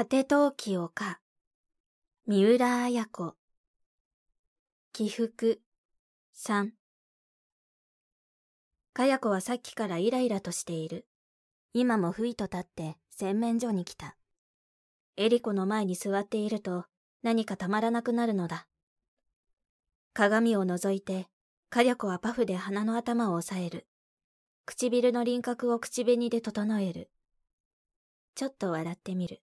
果て陶器丘。三浦綾子。起伏。三。かや子はさっきからイライラとしている。今もふいと立って洗面所に来た。エリコの前に座っていると何かたまらなくなるのだ。鏡を覗いて、かや子はパフで鼻の頭を押さえる。唇の輪郭を口紅で整える。ちょっと笑ってみる。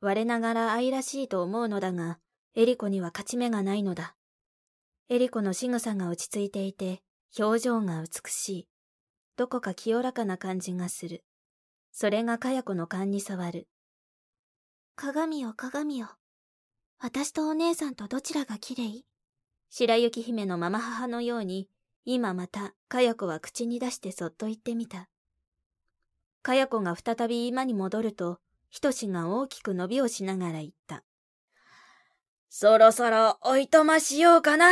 我ながら愛らしいと思うのだが、エリコには勝ち目がないのだ。エリコの仕草が落ち着いていて、表情が美しい。どこか清らかな感じがする。それがかや子の勘に触る。鏡よ鏡よ。私とお姉さんとどちらが綺麗？白雪姫のママ母のように、今また、かや子は口に出してそっと言ってみた。かや子が再び今に戻ると、ひとしが大きく伸びをしながら言った。そろそろおいとましようかな。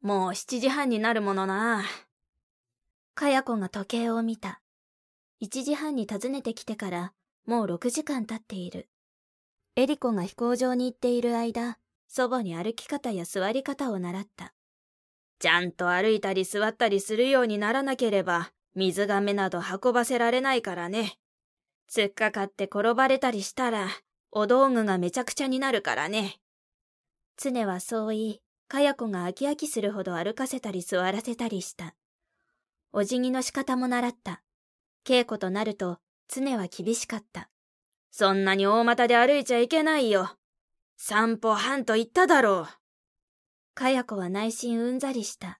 もう七時半になるものな。かや子が時計を見た。一時半に訪ねてきてから、もう六時間経っている。エリコが飛行場に行っている間、祖母に歩き方や座り方を習った。ちゃんと歩いたり座ったりするようにならなければ、水亀など運ばせられないからね。突っかかって転ばれたりしたら、お道具がめちゃくちゃになるからね。常はそう言い、かや子が飽き飽きするほど歩かせたり座らせたりした。お辞儀の仕方も習った。稽古となると、常は厳しかった。そんなに大股で歩いちゃいけないよ。散歩半と言っただろう。かや子は内心うんざりした。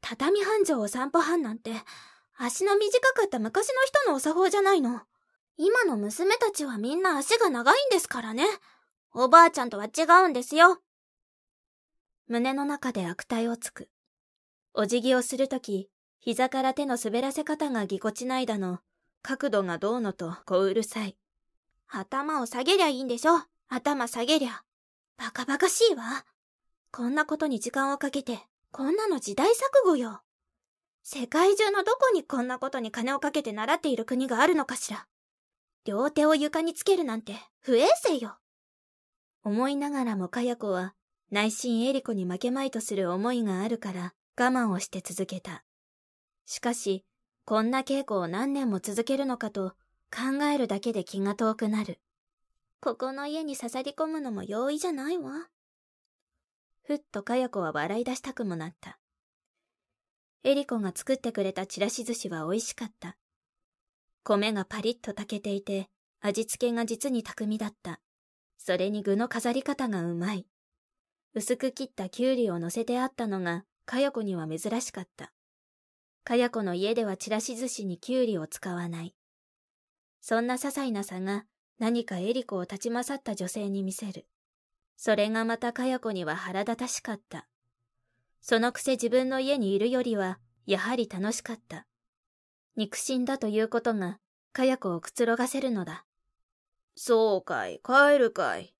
畳半畳を散歩半なんて、足の短かった昔の人のお作法じゃないの。今の娘たちはみんな足が長いんですからね。おばあちゃんとは違うんですよ。胸の中で悪態をつく。お辞儀をするとき、膝から手の滑らせ方がぎこちないだの、角度がどうのと小うるさい。頭を下げりゃいいんでしょ頭下げりゃ。バカバカしいわ。こんなことに時間をかけて、こんなの時代錯誤よ。世界中のどこにこんなことに金をかけて習っている国があるのかしら。両手を床につけるなんて不衛生よ。思いながらもかや子は内心エリコに負けまいとする思いがあるから我慢をして続けた。しかし、こんな稽古を何年も続けるのかと考えるだけで気が遠くなる。ここの家に刺さり込むのも容易じゃないわ。ふっとかや子は笑い出したくもなった。エリコが作ってくれたちらし寿司は美味しかった。米がパリッと炊けていて、味付けが実に巧みだった。それに具の飾り方がうまい。薄く切ったきゅうりを乗せてあったのが、かや子には珍しかった。かや子の家ではちらし寿司にきゅうりを使わない。そんな些細な差が何かエリコを立ち勝った女性に見せる。それがまたかや子には腹立たしかった。そのくせ自分の家にいるよりは、やはり楽しかった。肉親だということが、かや子をくつろがせるのだ。そうかい、帰るかい。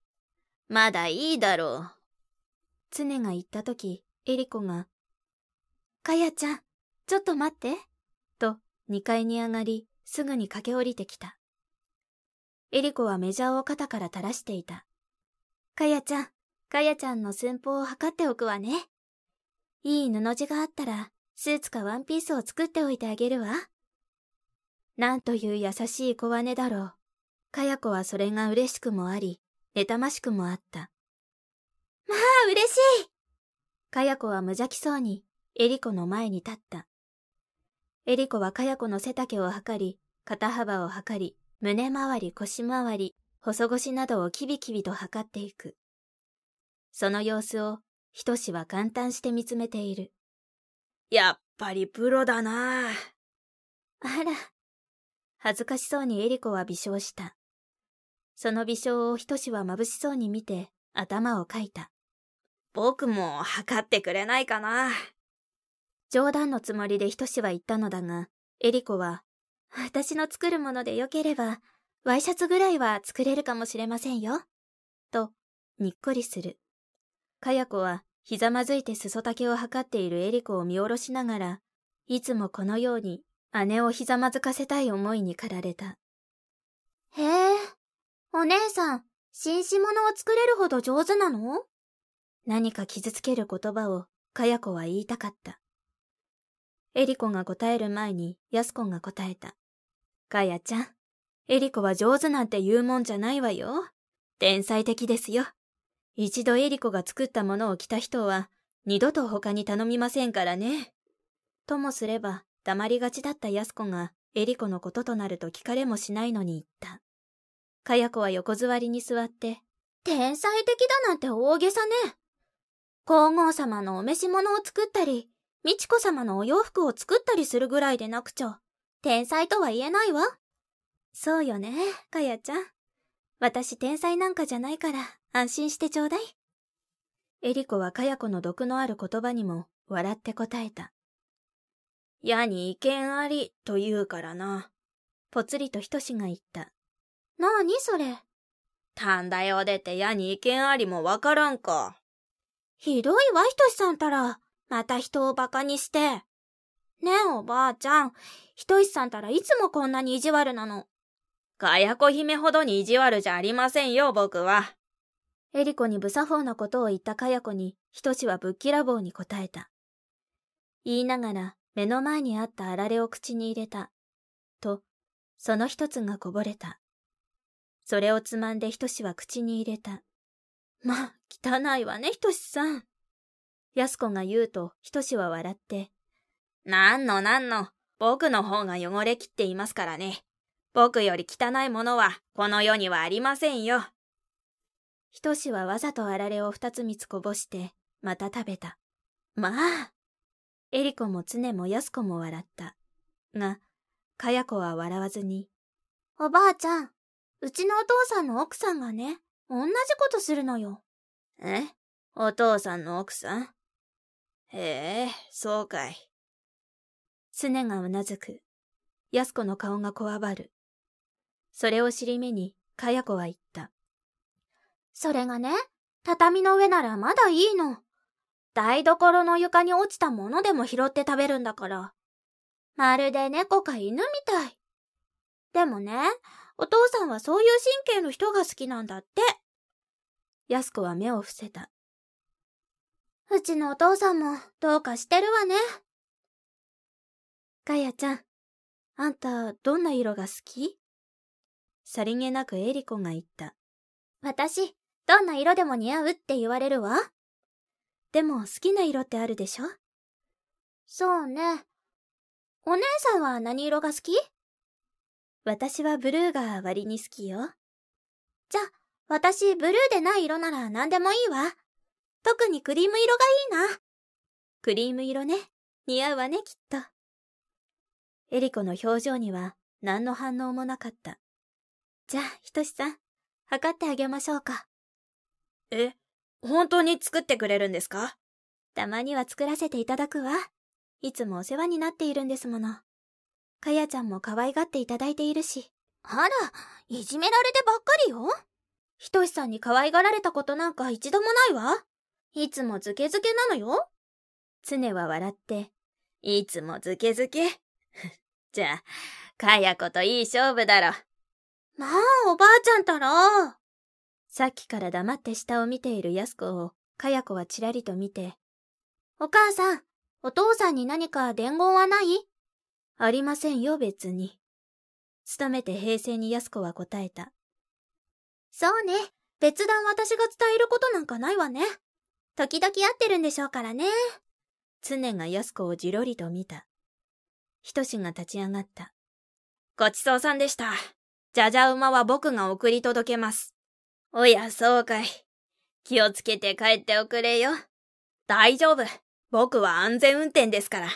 まだいいだろう。常が言ったとき、エリコが、かやちゃん、ちょっと待って、と2階に上がり、すぐに駆け下りてきた。エリコはメジャーを肩から垂らしていた。かやちゃん、かやちゃんの寸法を測っておくわね。いい布地があったら、スーツかワンピースを作っておいてあげるわ。なんという優しい小姉だろう。かや子はそれが嬉しくもあり、妬ましくもあった。まあ、嬉しいかや子は無邪気そうに、エリコの前に立った。エリコはかや子の背丈を測り、肩幅を測り、胸周り、腰周り、細腰などをキビキビと測っていく。その様子を、ひとしは感嘆して見つめている。やっぱりプロだなあら。恥ずかしそうにエリコは微笑した。その微笑をひとしは眩しそうに見て、頭をかいた。僕も測ってくれないかな。冗談のつもりでひとしは言ったのだが、エリコは、私の作るものでよければ、ワイシャツぐらいは作れるかもしれませんよ。と、にっこりする。かや子は、ひざまずいて裾丈を測っているエリコを見下ろしながら、いつもこのように姉をひざまずかせたい思いに駆られた。へえ、お姉さん、紳士物を作れるほど上手なの？何か傷つける言葉を、かや子は言いたかった。エリコが答える前に、やすこが答えた。かやちゃん、エリコは上手なんて言うもんじゃないわよ。天才的ですよ。一度エリコが作ったものを着た人は、二度と他に頼みませんからね。ともすれば、黙りがちだったやす子が、エリコのこととなると聞かれもしないのに言った。かや子は横座りに座って、天才的だなんて大げさね。皇后様のお召し物を作ったり、美智子様のお洋服を作ったりするぐらいでなくちゃ、天才とは言えないわ。そうよね、かやちゃん。私天才なんかじゃないから安心してちょうだい。エリコはかや子の毒のある言葉にも笑って答えた。矢に意見ありと言うからな。ぽつりとひとしが言った。なあにそれ？短大を出て矢に意見ありもわからんか。ひどいわひとしさんたら、また人を馬鹿にして。ねえおばあちゃん、ひとしさんたらいつもこんなに意地悪なの。かやこ姫ほどに意地悪じゃありませんよ、僕は。エリコに無作法なことを言ったかや子に、ひとしはぶっきらぼうに答えた。言いながら、目の前にあったあられを口に入れた。と、その一つがこぼれた。それをつまんでひとしは口に入れた。まあ汚いわね、ひとしさん。やす子が言うと、ひとしは笑って。なんのなんの、僕の方が汚れきっていますからね。僕より汚いものはこの世にはありませんよ。ひとしはわざとあられを二つ三つこぼして、また食べた。まあ。エリコも常もやす子も笑った。が、かや子は笑わずに。おばあちゃん、うちのお父さんの奥さんがね、同じことするのよ。え？お父さんの奥さん？へえ、そうかい。常がうなずく。やす子の顔がこわばる。それを尻目に、かや子は言った。それがね、畳の上ならまだいいの。台所の床に落ちたものでも拾って食べるんだから。まるで猫か犬みたい。でもね、お父さんはそういう神経の人が好きなんだって。やす子は目を伏せた。うちのお父さんもどうかしてるわね。かやちゃん、あんたどんな色が好き？さりげなくエリコが言った。私、どんな色でも似合うって言われるわ。でも好きな色ってあるでしょ？そうね。お姉さんは何色が好き？私はブルーが割に好きよ。じゃ、私ブルーでない色なら何でもいいわ。特にクリーム色がいいな。クリーム色ね。似合うわね、きっと。エリコの表情には何の反応もなかった。じゃあ、ひとしさん、測ってあげましょうか。え、本当に作ってくれるんですか？たまには作らせていただくわ。いつもお世話になっているんですもの。かやちゃんも可愛がっていただいているし。あら、いじめられてばっかりよ。ひとしさんに可愛がられたことなんか一度もないわ。いつもズケズケなのよ。常は笑って、いつもズケズケ。じゃあ、かや子といい勝負だろ。まあ、おばあちゃんたら。さっきから黙って下を見ているやす子を、かや子はちらりと見て。お母さん、お父さんに何か伝言はない？ありませんよ、別に。勤めて平成にやす子は答えた。そうね。別段私が伝えることなんかないわね。時々会ってるんでしょうからね。常がやす子をじろりと見た。ひとしが立ち上がった。ごちそうさんでした。じゃじゃ馬は僕が送り届けます。おや、そうかい。気をつけて帰っておくれよ。大丈夫。僕は安全運転ですから。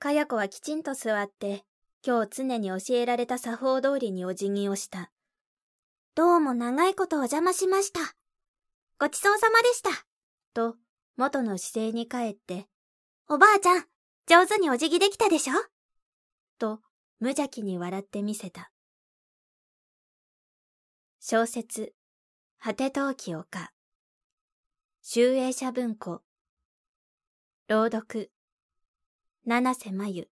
かや子はきちんと座って、今日常に教えられた作法通りにお辞儀をした。どうも長いことお邪魔しました。ごちそうさまでした。と、元の姿勢に帰って、おばあちゃん、上手にお辞儀できたでしょ？と、無邪気に笑ってみせた。小説、果て陶器丘。集英社文庫。朗読、七瀬真由。